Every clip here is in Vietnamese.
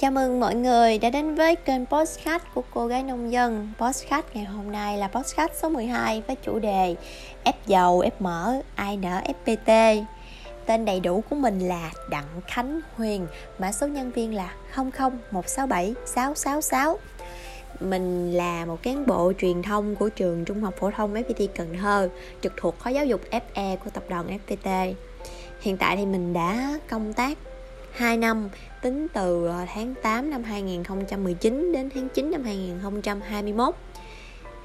Chào mừng mọi người đã đến với kênh Postcard của cô gái nông dân. Postcard ngày hôm nay là Postcard số 12 với chủ đề Ép dầu, ép mỡ, ai nở FPT Tên đầy đủ của mình là Đặng Khánh Huyền Mã số nhân viên là 00167 666 mình là một cán bộ truyền thông của trường Trung học phổ thông FPT Cần Thơ, trực thuộc khối giáo dục FE của tập đoàn FPT. Hiện tại thì mình đã công tác 2 năm, tính từ ờ, tháng 8 năm 2019 đến tháng 9 năm 2021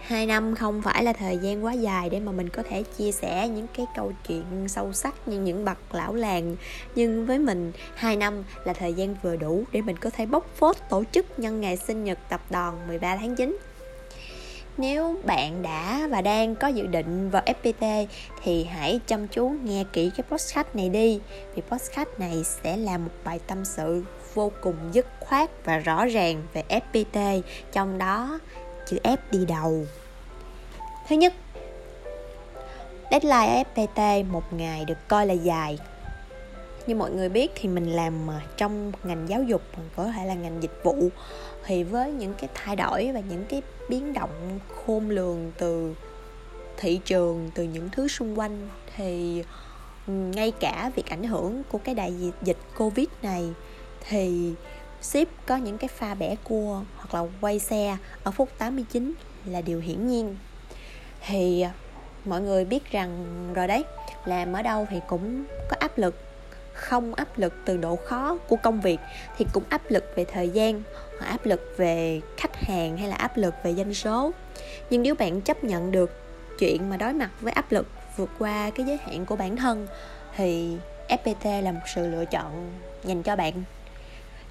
2 năm không phải là thời gian quá dài để mà mình có thể chia sẻ những cái câu chuyện sâu sắc như những bậc lão làng. Nhưng với mình 2 năm là thời gian vừa đủ để mình có thể bóc phốt tổ chức nhân ngày sinh nhật tập đoàn 13 tháng 9 nếu bạn đã và đang có dự định vào FPT thì hãy chăm chú nghe kỹ cái podcast này đi, vì podcast này sẽ là một bài tâm sự vô cùng dứt khoát và rõ ràng về FPT trong đó chữ F đi đầu. Thứ nhất, deadline FPT một ngày được coi là dài như mọi người biết thì mình làm ờ, trong ngành giáo dục có thể là ngành dịch vụ. Thì với những cái thay đổi và những cái biến động khôn lường từ thị trường, từ những thứ xung quanh thì ừ, ngay cả việc ảnh hưởng của cái đại dịch covid này, thì ship có những cái pha bẻ cua hoặc là quay xe ở phút 89 là điều hiển nhiên. Thì ờ, mọi người biết rằng rồi đấy, làm ở đâu thì cũng có áp lực không áp lực từ độ khó của công việc thì cũng áp lực về thời gian hoặc áp lực về khách hàng hay là áp lực về doanh số. Nhưng nếu bạn chấp nhận được chuyện mà đối mặt với áp lực vượt qua cái giới hạn của bản thân thì fpt là một sự lựa chọn dành cho bạn.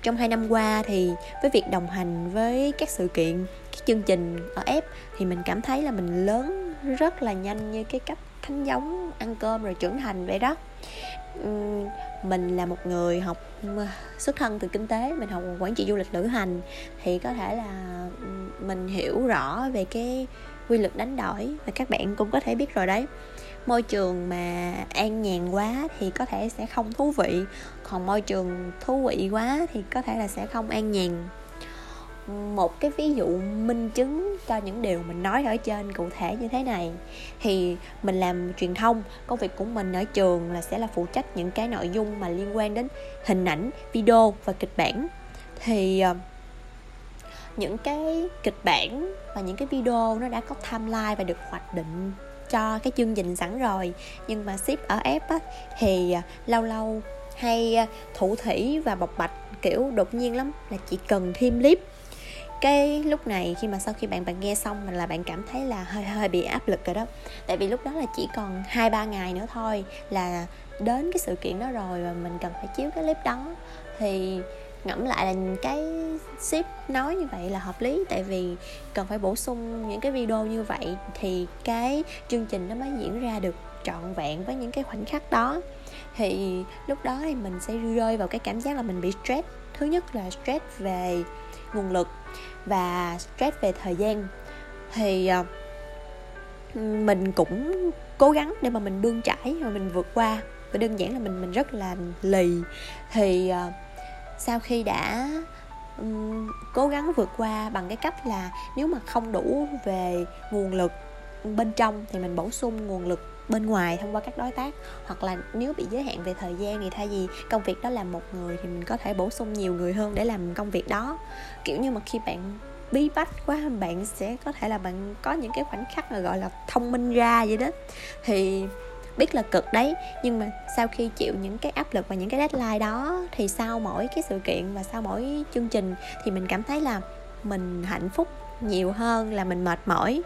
Trong hai năm qua thì với việc đồng hành với các sự kiện, các chương trình ở F thì mình cảm thấy là mình lớn rất là nhanh như cái cách thánh giống, ăn cơm rồi trưởng thành vậy đó mình là một người học xuất thân từ kinh tế, mình học quản trị du lịch lữ hành, thì có thể là mình hiểu rõ về cái quy luật đánh đổi và các bạn cũng có thể biết rồi đấy. Môi trường mà an nhàn quá thì có thể sẽ không thú vị, còn môi trường thú vị quá thì có thể là sẽ không an nhàn một cái ví dụ minh chứng cho những điều mình nói ở trên cụ thể như thế này. Thì mình làm truyền thông công việc của mình ở trường là sẽ là phụ trách những cái nội dung mà liên quan đến hình ảnh video và kịch bản. Thì ờ, những cái kịch bản và những cái video nó đã có timeline và được hoạch định cho cái chương trình sẵn rồi. Nhưng mà ship ở app á, thì ờ, lâu lâu hay ờ, thủ thủy và bộc bạch kiểu đột nhiên lắm là chỉ cần thêm clip cái lúc này khi mà sau khi bạn bạn nghe xong mình là bạn cảm thấy là hơi hơi bị áp lực rồi đó. Tại vì lúc đó là chỉ còn hai, ba ngày nữa thôi là đến cái sự kiện đó rồi và mình cần phải chiếu cái clip đó. Thì ngẫm lại là cái ship nói như vậy là hợp lý, tại vì cần phải bổ sung những cái video như vậy thì cái chương trình nó mới diễn ra được trọn vẹn với những cái khoảnh khắc đó. Thì lúc đó thì mình sẽ rơi vào cái cảm giác là mình bị stress. Thứ nhất là stress về nguồn lực và stress về thời gian. Thì ờ, mình cũng cố gắng để mà mình bươn trải và mình vượt qua. Và đơn giản là mình mình rất là lì. Thì ờ, sau khi đã um, cố gắng vượt qua bằng cái cách là nếu mà không đủ về nguồn lực bên trong thì mình bổ sung nguồn lực bên ngoài thông qua các đối tác. Hoặc là nếu bị giới hạn về thời gian thì thay vì công việc đó làm một người thì mình có thể bổ sung nhiều người hơn để làm công việc đó. Kiểu như mà khi bạn bí bách quá, bạn sẽ có thể là bạn có những cái khoảnh khắc mà gọi là thông minh ra vậy đó. Thì biết là cực đấy, nhưng mà sau khi chịu những cái áp lực và những cái deadline đó thì sau mỗi cái sự kiện và sau mỗi chương trình thì mình cảm thấy là mình hạnh phúc nhiều hơn, là mình mệt mỏi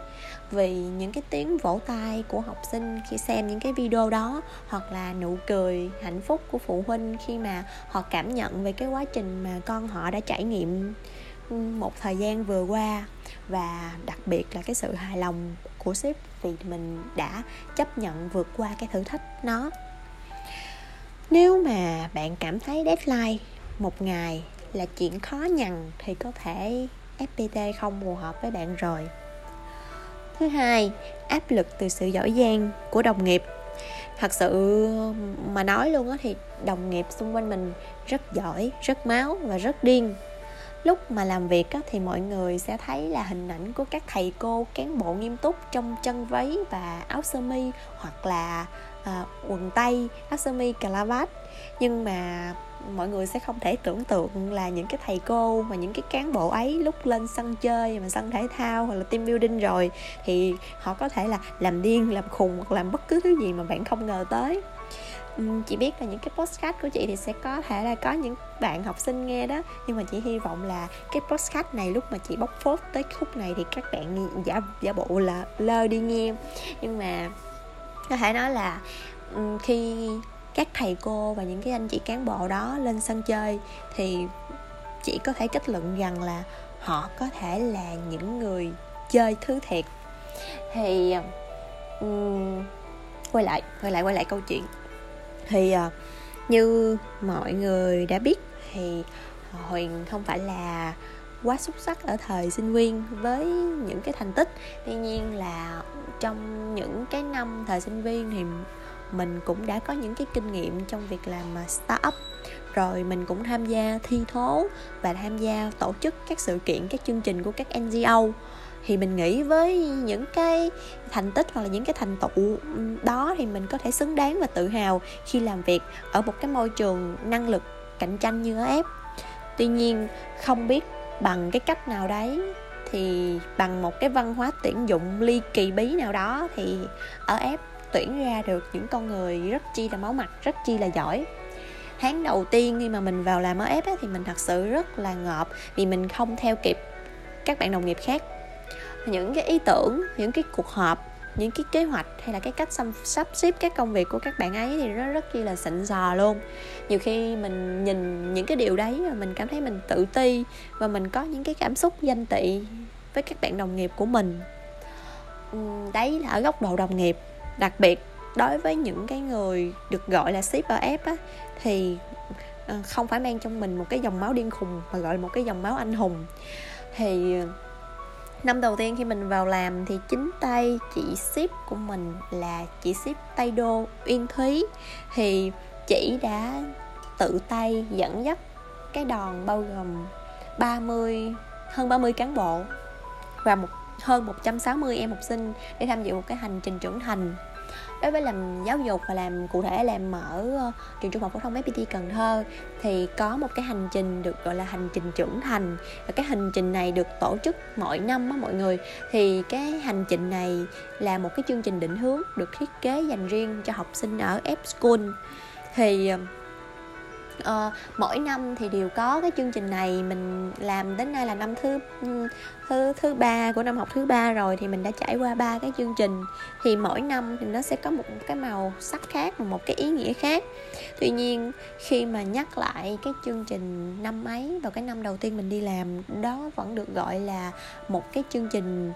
vì những cái tiếng vỗ tay của học sinh khi xem những cái video đó, hoặc là nụ cười hạnh phúc của phụ huynh khi mà họ cảm nhận về cái quá trình mà con họ đã trải nghiệm một thời gian vừa qua. Và đặc biệt là cái sự hài lòng của sếp vì mình đã chấp nhận vượt qua cái thử thách nó. Nếu mà bạn cảm thấy deadline một ngày là chuyện khó nhằn thì có thể fpt không phù hợp với bạn rồi thứ hai áp lực từ sự giỏi giang của đồng nghiệp. Thật sự mà nói luôn á thì đồng nghiệp xung quanh mình rất giỏi rất máu và rất điên. Lúc mà làm việc á, thì mọi người sẽ thấy là hình ảnh của các thầy cô cán bộ nghiêm túc trong chân váy và áo sơ mi hoặc là à, quần tây áo sơ mi cà la vát nhưng mà mọi người sẽ không thể tưởng tượng là những cái thầy cô và những cái cán bộ ấy lúc lên sân chơi mà sân thể thao hoặc là team building rồi thì họ có thể là làm điên, làm khùng hoặc làm bất cứ thứ gì mà bạn không ngờ tới. Chị biết là những cái postcard của chị thì sẽ có thể là có những bạn học sinh nghe đó, nhưng mà chị hy vọng là cái postcard này lúc mà chị bóc phốt tới khúc này thì các bạn giả giả bộ là lơ đi nghe. Nhưng mà có thể nói là khi các thầy cô và những cái anh chị cán bộ đó lên sân chơi thì chỉ có thể kết luận rằng là họ có thể là những người chơi thứ thiệt. Thì um, quay lại quay lại quay lại câu chuyện. Thì uh, như mọi người đã biết thì huyền không phải là quá xuất sắc ở thời sinh viên với những cái thành tích. Tuy nhiên là trong những cái năm thời sinh viên thì mình cũng đã có những cái kinh nghiệm trong việc làm à, startup. Rồi mình cũng tham gia thi thố và tham gia tổ chức các sự kiện, các chương trình của các NGO thì mình nghĩ với những cái thành tích hoặc là những cái thành tựu đó thì mình có thể xứng đáng và tự hào khi làm việc ở một cái môi trường năng lực cạnh tranh như ở ép. Tuy nhiên, không biết bằng cái cách nào đấy thì bằng một cái văn hóa tuyển dụng ly kỳ bí nào đó thì ở ép tuyển ra được những con người rất chi là máu mặt, rất chi là giỏi. Tháng đầu tiên khi mà mình vào làm ở ép thì mình thật sự rất là ngợp vì mình không theo kịp các bạn đồng nghiệp khác. Những cái ý tưởng, những cái cuộc họp, những cái kế hoạch hay là cái cách sắp xếp các công việc của các bạn ấy thì nó rất chi là xịn sò luôn. Nhiều khi mình nhìn những cái điều đấy mà mình cảm thấy mình tự ti và mình có những cái cảm xúc danh tị với các bạn đồng nghiệp của mình. Đấy là ở góc độ đồng nghiệp đặc biệt, đối với những cái người được gọi là shipper F ép á, thì ờ, không phải mang trong mình một cái dòng máu điên khùng, mà gọi là một cái dòng máu anh hùng. Thì ờ, năm đầu tiên khi mình vào làm thì chính tay chị ship của mình là chị ship tay đô uyên thúy. Thì chị đã tự tay dẫn dắt cái đoàn bao gồm 30 hơn 30 cán bộ và một hơn 160 em học sinh để tham dự một cái hành trình trưởng thành. Đối với làm giáo dục và làm, cụ thể làm ở ờ, trường trung học phổ thông FPT Cần Thơ thì có một cái hành trình được, gọi là hành trình trưởng thành. Và cái hành trình này được tổ chức mỗi năm á mọi người. Thì cái hành trình này là một cái chương trình định hướng được thiết kế dành riêng cho học sinh ở F School. Thì ờ, uh, mỗi năm thì đều có cái chương trình này mình làm đến nay là năm thứ ừ, thứ thứ ba của năm học thứ ba rồi thì mình đã trải qua ba cái chương trình. Thì mỗi năm thì nó sẽ có một cái màu sắc khác một cái ý nghĩa khác. Tuy nhiên khi mà nhắc lại cái chương trình năm ấy vào cái năm đầu tiên mình đi làm đó vẫn được gọi là một cái chương trình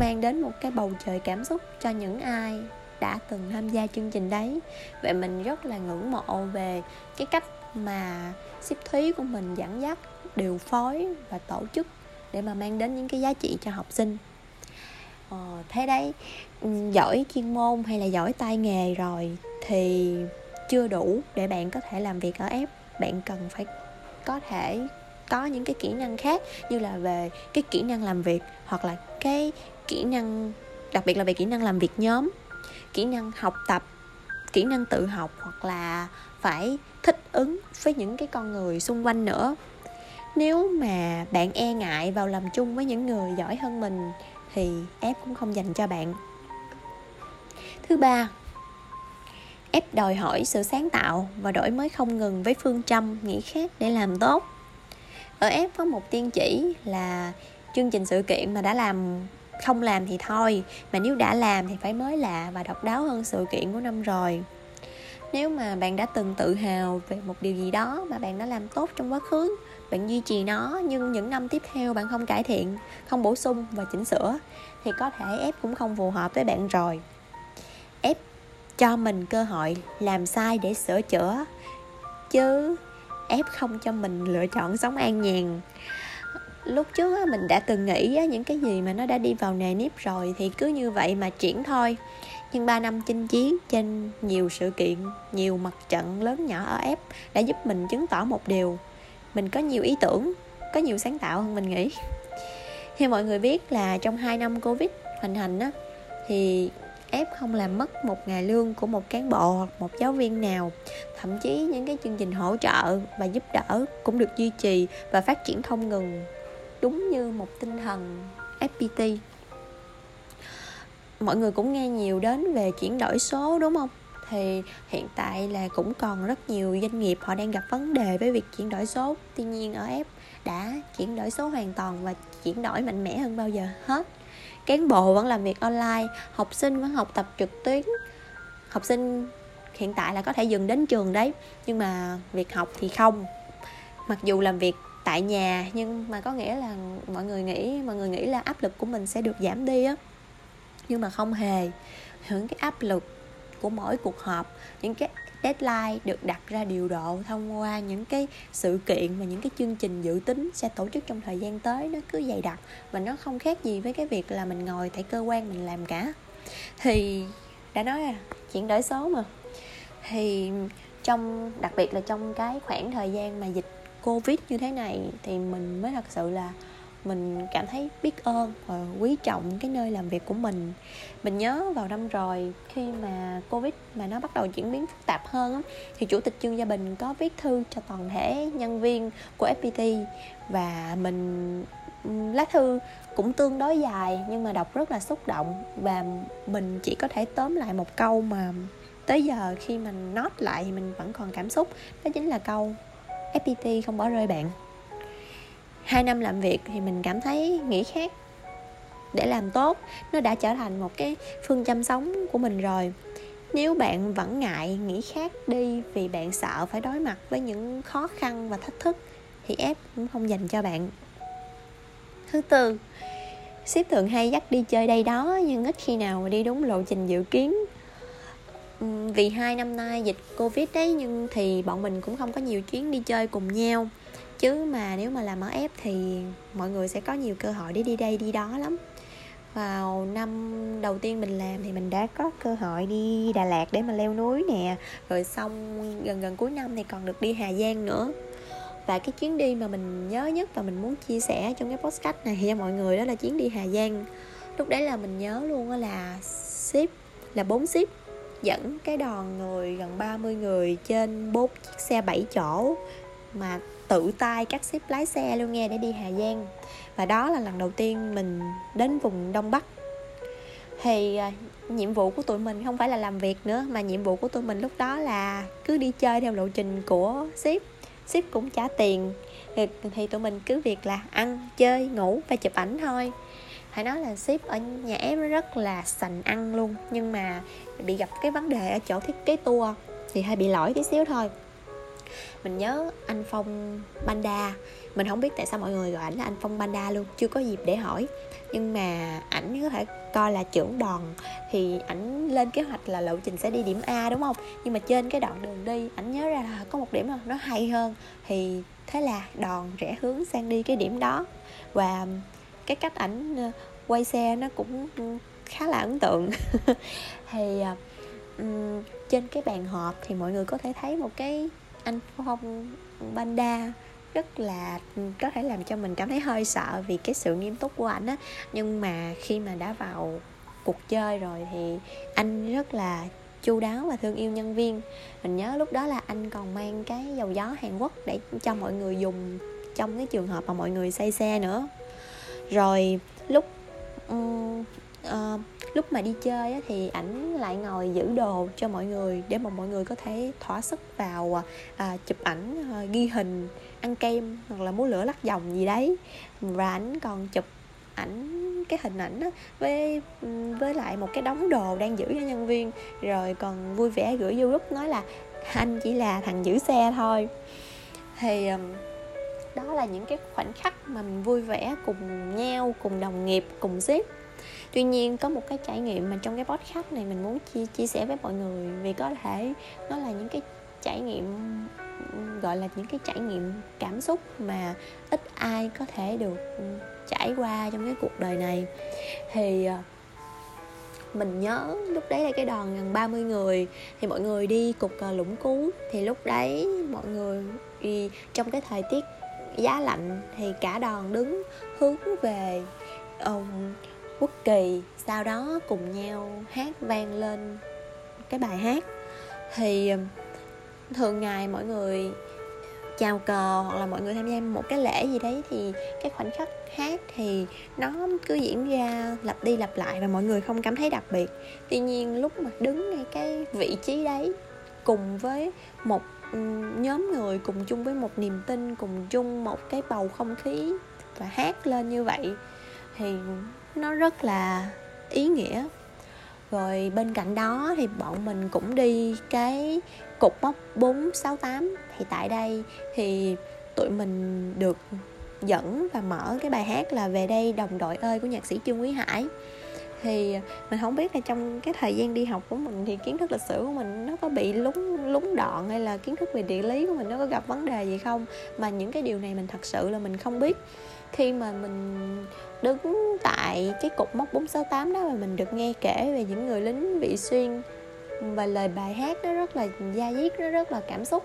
mang đến một cái bầu trời cảm xúc cho những ai đã từng tham gia chương trình đấy. Vậy mình rất là ngưỡng mộ về cái cách mà ship thúy của mình dẫn dắt điều phối và tổ chức để mà mang đến những cái giá trị cho học sinh. Ờ, thế đấy ừ, giỏi chuyên môn hay là giỏi tay nghề rồi thì chưa đủ để bạn có thể làm việc ở ép bạn cần phải có thể có những cái kỹ năng khác như là về cái kỹ năng làm việc hoặc là cái kỹ năng đặc biệt là về kỹ năng làm việc nhóm kỹ năng học tập kỹ năng tự học hoặc là phải thích ứng với những cái con người xung quanh nữa. Nếu mà bạn e ngại vào làm chung với những người giỏi hơn mình thì ép cũng không dành cho bạn. Thứ ba, ép đòi hỏi sự sáng tạo và đổi mới không ngừng với phương châm nghĩ khác để làm tốt. Ở ép có một tiên chỉ là chương trình sự kiện mà đã làm không làm thì thôi, mà nếu đã làm thì phải mới lạ và độc đáo hơn sự kiện của năm rồi. Nếu mà bạn đã từng tự hào về một điều gì đó mà bạn đã làm tốt trong quá khứ, bạn duy trì nó, nhưng những năm tiếp theo bạn không cải thiện, không bổ sung và chỉnh sửa, thì có thể ép cũng không phù hợp với bạn rồi. Ép cho mình cơ hội làm sai để sửa chữa, chứ ép không cho mình lựa chọn sống an nhàn lúc trước mình đã từng nghĩ những cái gì mà nó đã đi vào nề nếp rồi thì cứ như vậy mà triển thôi. Nhưng 3 năm chinh chiến trên nhiều sự kiện, nhiều mặt trận lớn nhỏ ở ép đã giúp mình chứng tỏ một điều. Mình có nhiều ý tưởng, có nhiều sáng tạo hơn mình nghĩ. Theo mọi người biết là trong 2 năm covid hoành hành á, thì ép không làm mất một ngày lương của một cán bộ hoặc một giáo viên nào. Thậm chí những cái chương trình hỗ trợ và giúp đỡ cũng được duy trì và phát triển không ngừng đúng như một tinh thần fpt mọi người cũng nghe nhiều đến về chuyển đổi số, đúng không? Thì hiện tại là cũng còn rất nhiều doanh nghiệp họ đang gặp vấn đề với việc chuyển đổi số. Tuy nhiên ở F đã chuyển đổi số hoàn toàn và chuyển đổi mạnh mẽ hơn bao giờ hết. Cán bộ vẫn làm việc online, học sinh vẫn học tập trực tuyến. Học sinh hiện tại là có thể dừng đến trường đấy, nhưng mà việc học thì không. Mặc dù làm việc tại nhà, nhưng mà có nghĩa là mọi người nghĩ, mọi người nghĩ là áp lực của mình sẽ được giảm đi á. Nhưng mà không hề. Những cái áp lực của mỗi cuộc họp, những cái deadline được đặt ra điều độ thông qua những cái sự kiện và những cái chương trình dự tính sẽ tổ chức trong thời gian tới nó cứ dày đặc và nó không khác gì với cái việc là mình ngồi tại cơ quan mình làm cả. Thì, đã nói à chuyển đổi số mà. Thì trong, đặc biệt là trong cái khoảng thời gian mà dịch covid như thế này thì mình mới thật sự là mình cảm thấy biết ơn và quý trọng cái nơi làm việc của mình. Mình nhớ vào năm rồi khi mà covid mà nó bắt đầu chuyển biến phức tạp hơn thì chủ tịch trương gia bình có viết thư cho toàn thể nhân viên của fpt và mình lá thư cũng tương đối dài nhưng mà đọc rất là xúc động và mình chỉ có thể tóm lại một câu mà tới giờ khi mình nốt lại thì mình vẫn còn cảm xúc, đó chính là câu fpt không bỏ rơi bạn. Hai năm làm việc thì mình cảm thấy nghĩ khác. Để làm tốt, nó đã trở thành một cái phương châm sống của mình rồi. Nếu bạn vẫn ngại nghĩ khác đi vì bạn sợ phải đối mặt với những khó khăn và thách thức, thì ép cũng không dành cho bạn. Thứ tư, sếp thường hay dắt đi chơi đây đó nhưng ít khi nào đi đúng lộ trình dự kiến. Ừ, vì hai năm nay dịch covid đấy, nhưng thì bọn mình cũng không có nhiều chuyến đi chơi cùng nhau. Chứ mà nếu mà làm ở ép thì mọi người sẽ có nhiều cơ hội để đi đây, đi đó lắm. Vào năm đầu tiên mình làm thì mình đã có cơ hội đi Đà Lạt để mà leo núi nè. Rồi xong gần gần cuối năm thì còn được đi Hà Giang nữa. Và cái chuyến đi mà mình nhớ nhất và mình muốn chia sẻ trong cái podcast này cho mọi người, đó là chuyến đi Hà Giang. Lúc đấy là mình nhớ luôn đó là ship, là bốn ship dẫn cái đoàn người gần 30 người trên bốn chiếc xe 7 chỗ mà tự tay cắt xếp lái xe luôn nghe để đi Hà Giang. Và đó là lần đầu tiên mình đến vùng Đông Bắc. Thì à, nhiệm vụ của tụi mình không phải là làm việc nữa mà nhiệm vụ của tụi mình lúc đó là cứ đi chơi theo lộ trình của ship. Ship cũng trả tiền. Thì, thì tụi mình cứ việc là ăn chơi ngủ và chụp ảnh thôi phải nói là ship ở nhà em rất là sành ăn luôn, nhưng mà bị gặp cái vấn đề ở chỗ thiết kế tour thì hơi bị lỗi tí xíu thôi. Mình nhớ anh phong banda. Mình không biết tại sao mọi người gọi ảnh là anh phong banda luôn, chưa có dịp để hỏi. Nhưng mà ảnh có thể coi là trưởng đoàn, thì ảnh lên kế hoạch là lộ trình sẽ đi điểm a, đúng không? Nhưng mà trên cái đoạn đường đi, ảnh nhớ ra là có một điểm mà nó hay hơn. Thì thế là đoàn rẽ hướng sang đi cái điểm đó. Và cái cách ảnh ờ, quay xe nó cũng khá là ấn tượng. Thì um, trên cái bàn họp thì mọi người có thể thấy một cái anh phong banda rất là có thể làm cho mình cảm thấy hơi sợ vì cái sự nghiêm túc của anh á. Nhưng mà khi mà đã vào cuộc chơi rồi thì anh rất là chu đáo và thương yêu nhân viên. Mình nhớ lúc đó là anh còn mang cái dầu gió hàn quốc để cho mọi người dùng trong cái trường hợp mà mọi người say xe nữa rồi lúc um, uh, lúc mà đi chơi á, thì ảnh lại ngồi giữ đồ cho mọi người để mà mọi người có thể thỏa sức vào à, à chụp ảnh à, ghi hình ăn kem hoặc là múa lửa lắc vòng gì đấy. Và ảnh còn chụp ảnh cái hình ảnh đó với ừ, với lại một cái đống đồ đang giữ cho nhân viên. Rồi còn vui vẻ gửi vô group nói là anh chỉ là thằng giữ xe thôi. Thì đó là những cái khoảnh khắc mà mình vui vẻ cùng nhau, cùng đồng nghiệp, cùng sếp. Tuy nhiên, có một cái trải nghiệm mà trong cái podcast này mình muốn chia chia sẻ với mọi người vì có thể nó là những cái trải nghiệm, gọi là những cái trải nghiệm cảm xúc mà ít ai có thể được trải qua trong cái cuộc đời này. Thì ờ, mình nhớ lúc đấy là cái đoàn gần 30 người, thì mọi người đi cục ờ, lũng cú. Thì lúc đấy mọi người thì trong cái thời tiết giá lạnh thì cả đoàn đứng hướng về um, quốc kỳ sau đó cùng nhau hát vang lên cái bài hát. Thì thường ngày mọi người chào cờ hoặc là mọi người tham gia một cái lễ gì đấy thì cái khoảnh khắc hát thì nó cứ diễn ra lặp đi lặp lại và mọi người không cảm thấy đặc biệt. Tuy nhiên lúc mà đứng ngay cái vị trí đấy cùng với một nhóm người cùng chung với một niềm tin, cùng chung một cái bầu không khí và hát lên như vậy thì nó rất là ý nghĩa. Rồi bên cạnh đó thì bọn mình cũng đi cái cục mốc 468 thì tại đây thì tụi mình được dẫn và mở cái bài hát là về đây đồng đội ơi của nhạc sĩ Trương Quý Hải thì mình không biết là trong cái thời gian đi học của mình thì kiến thức lịch sử của mình nó có bị lúng lúng đoạn hay là kiến thức về địa lý của mình nó có gặp vấn đề gì không? Mà những cái điều này mình thật sự là mình không biết. Khi mà mình đứng tại cái cục mốc 468 đó và mình được nghe kể về những người lính bị xuyên và lời bài hát nó rất là da diết, nó rất là cảm xúc,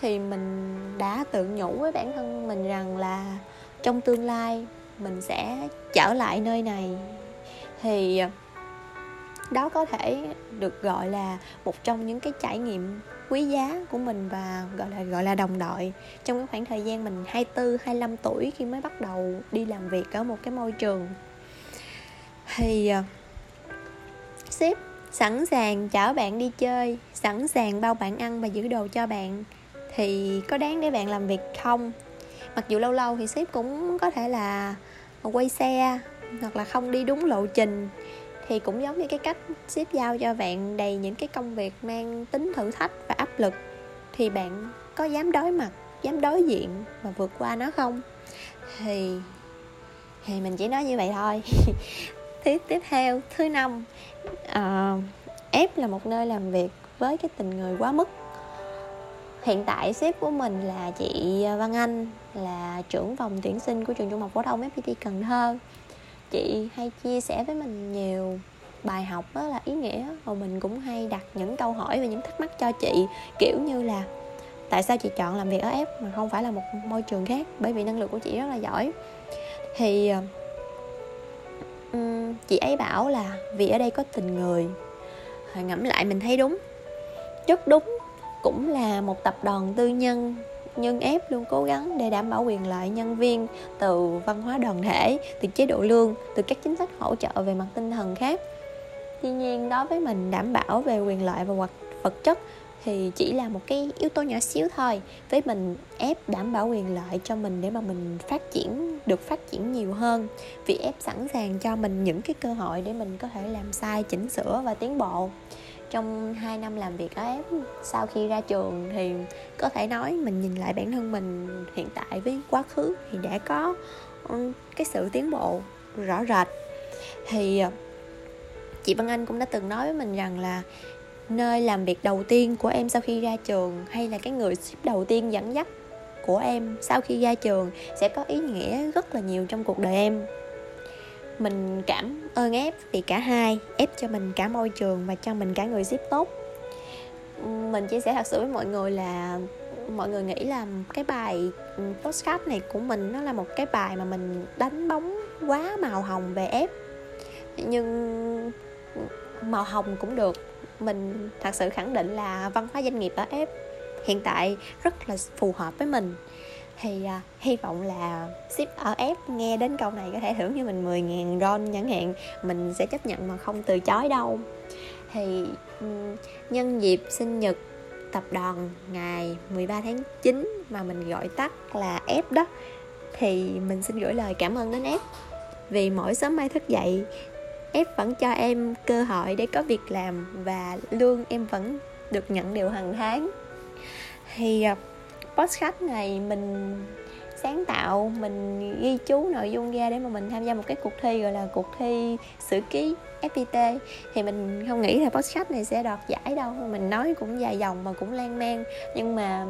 thì mình đã tự nhủ với bản thân mình rằng là trong tương lai mình sẽ trở lại nơi này thì ờ, đó có thể được gọi là một trong những cái trải nghiệm quý giá của mình và gọi là gọi là đồng đội. Trong cái khoảng thời gian mình 24 25 tuổi khi mới bắt đầu đi làm việc ở một cái môi trường. Thì ờ, sếp sẵn sàng chở bạn đi chơi, sẵn sàng bao bạn ăn và giữ đồ cho bạn. Thì có đáng để bạn làm việc không? Mặc dù lâu lâu thì sếp cũng có thể là quay xe hoặc là không đi đúng lộ trình thì cũng giống như cái cách xếp giao cho bạn đầy những cái công việc mang tính thử thách và áp lực thì bạn có dám đối mặt dám đối diện và vượt qua nó không? Thì thì mình chỉ nói như vậy thôi. Tiếp tiếp theo thứ năm uh, là một nơi làm việc với cái tình người quá mức. Hiện tại sếp của mình là chị Văn Anh là trưởng phòng tuyển sinh của trường trung học phổ thông FPT Cần Thơ chị hay chia sẻ với mình nhiều bài học đó là ý nghĩa và mình cũng hay đặt những câu hỏi và những thắc mắc cho chị kiểu như là tại sao chị chọn làm việc ở F mà không phải là một môi trường khác? Bởi vì năng lực của chị rất là giỏi. Thì um, chị ấy bảo là vì ở đây có tình người. Hồi ngẫm lại mình thấy đúng. Rất đúng cũng là một tập đoàn tư nhân nhưng ép luôn, cố gắng để đảm bảo quyền lợi nhân viên từ văn hóa đoàn thể, từ chế độ lương, từ các chính sách hỗ trợ về mặt tinh thần khác. Tuy nhiên, đối với mình, đảm bảo về quyền lợi và vật vật chất thì chỉ là một cái yếu tố nhỏ xíu thôi. Với mình, ép đảm bảo quyền lợi cho mình để mà mình phát triển, được phát triển nhiều hơn. Vì ép sẵn sàng cho mình những cái cơ hội để mình có thể làm sai, chỉnh sửa và tiến bộ trong 2 năm làm việc ở ép sau khi ra trường thì có thể nói mình nhìn lại bản thân mình hiện tại với quá khứ thì đã có ừ, cái sự tiến bộ rõ rệt. Thì ờ, chị Văn Anh cũng đã từng nói với mình rằng là nơi làm việc đầu tiên của em sau khi ra trường hay là cái người ship đầu tiên dẫn dắt của em sau khi ra trường sẽ có ý nghĩa rất là nhiều trong cuộc đời em mình cảm ơn ép vì cả hai, ép cho mình cả môi trường và cho mình cả người ship tốt. Mình chia sẻ thật sự với mọi người là mọi người nghĩ là cái bài ừ, postcard này của mình nó là một cái bài mà mình đánh bóng quá màu hồng về ép. Nhưng màu hồng cũng được. Mình thật sự khẳng định là văn hóa doanh nghiệp ở ép hiện tại rất là phù hợp với mình thì à, hy vọng là ship ở ép nghe đến câu này có thể thưởng cho mình 10.000 ron chẳng hạn mình sẽ chấp nhận mà không từ chối đâu. Thì nhân dịp sinh nhật tập đoàn ngày 13 tháng 9 mà mình gọi tắt là ép đó thì mình xin gửi lời cảm ơn đến ép vì mỗi sớm mai thức dậy ép vẫn cho em cơ hội để có việc làm và lương em vẫn được nhận đều hàng tháng. Thì à, podcast này mình sáng tạo, mình ghi chú nội dung ra để mà mình tham gia một cái cuộc thi gọi là cuộc thi sử ký FPT thì mình không nghĩ là podcast này sẽ đoạt giải đâu. Mình nói cũng dài dòng mà cũng lan man. Nhưng mà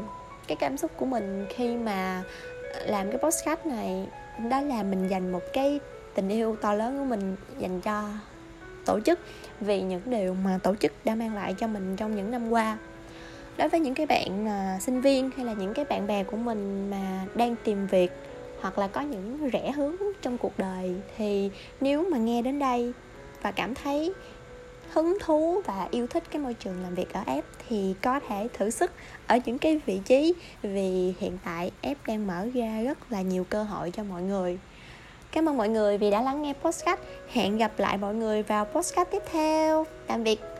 cái cảm xúc của mình khi mà làm cái podcast này, đó là mình dành một cái tình yêu to lớn của mình dành cho tổ chức. Vì những điều mà tổ chức đã mang lại cho mình trong những năm qua đối với những cái bạn uh, sinh viên hay là những cái bạn bè của mình mà đang tìm việc hoặc là có những rẽ hướng trong cuộc đời thì nếu mà nghe đến đây và cảm thấy hứng thú và yêu thích cái môi trường làm việc ở ép thì có thể thử sức ở những cái vị trí vì hiện tại ép đang mở ra rất là nhiều cơ hội cho mọi người. Cảm ơn mọi người vì đã lắng nghe podcast. Hẹn gặp lại mọi người vào podcast tiếp theo. Tạm biệt.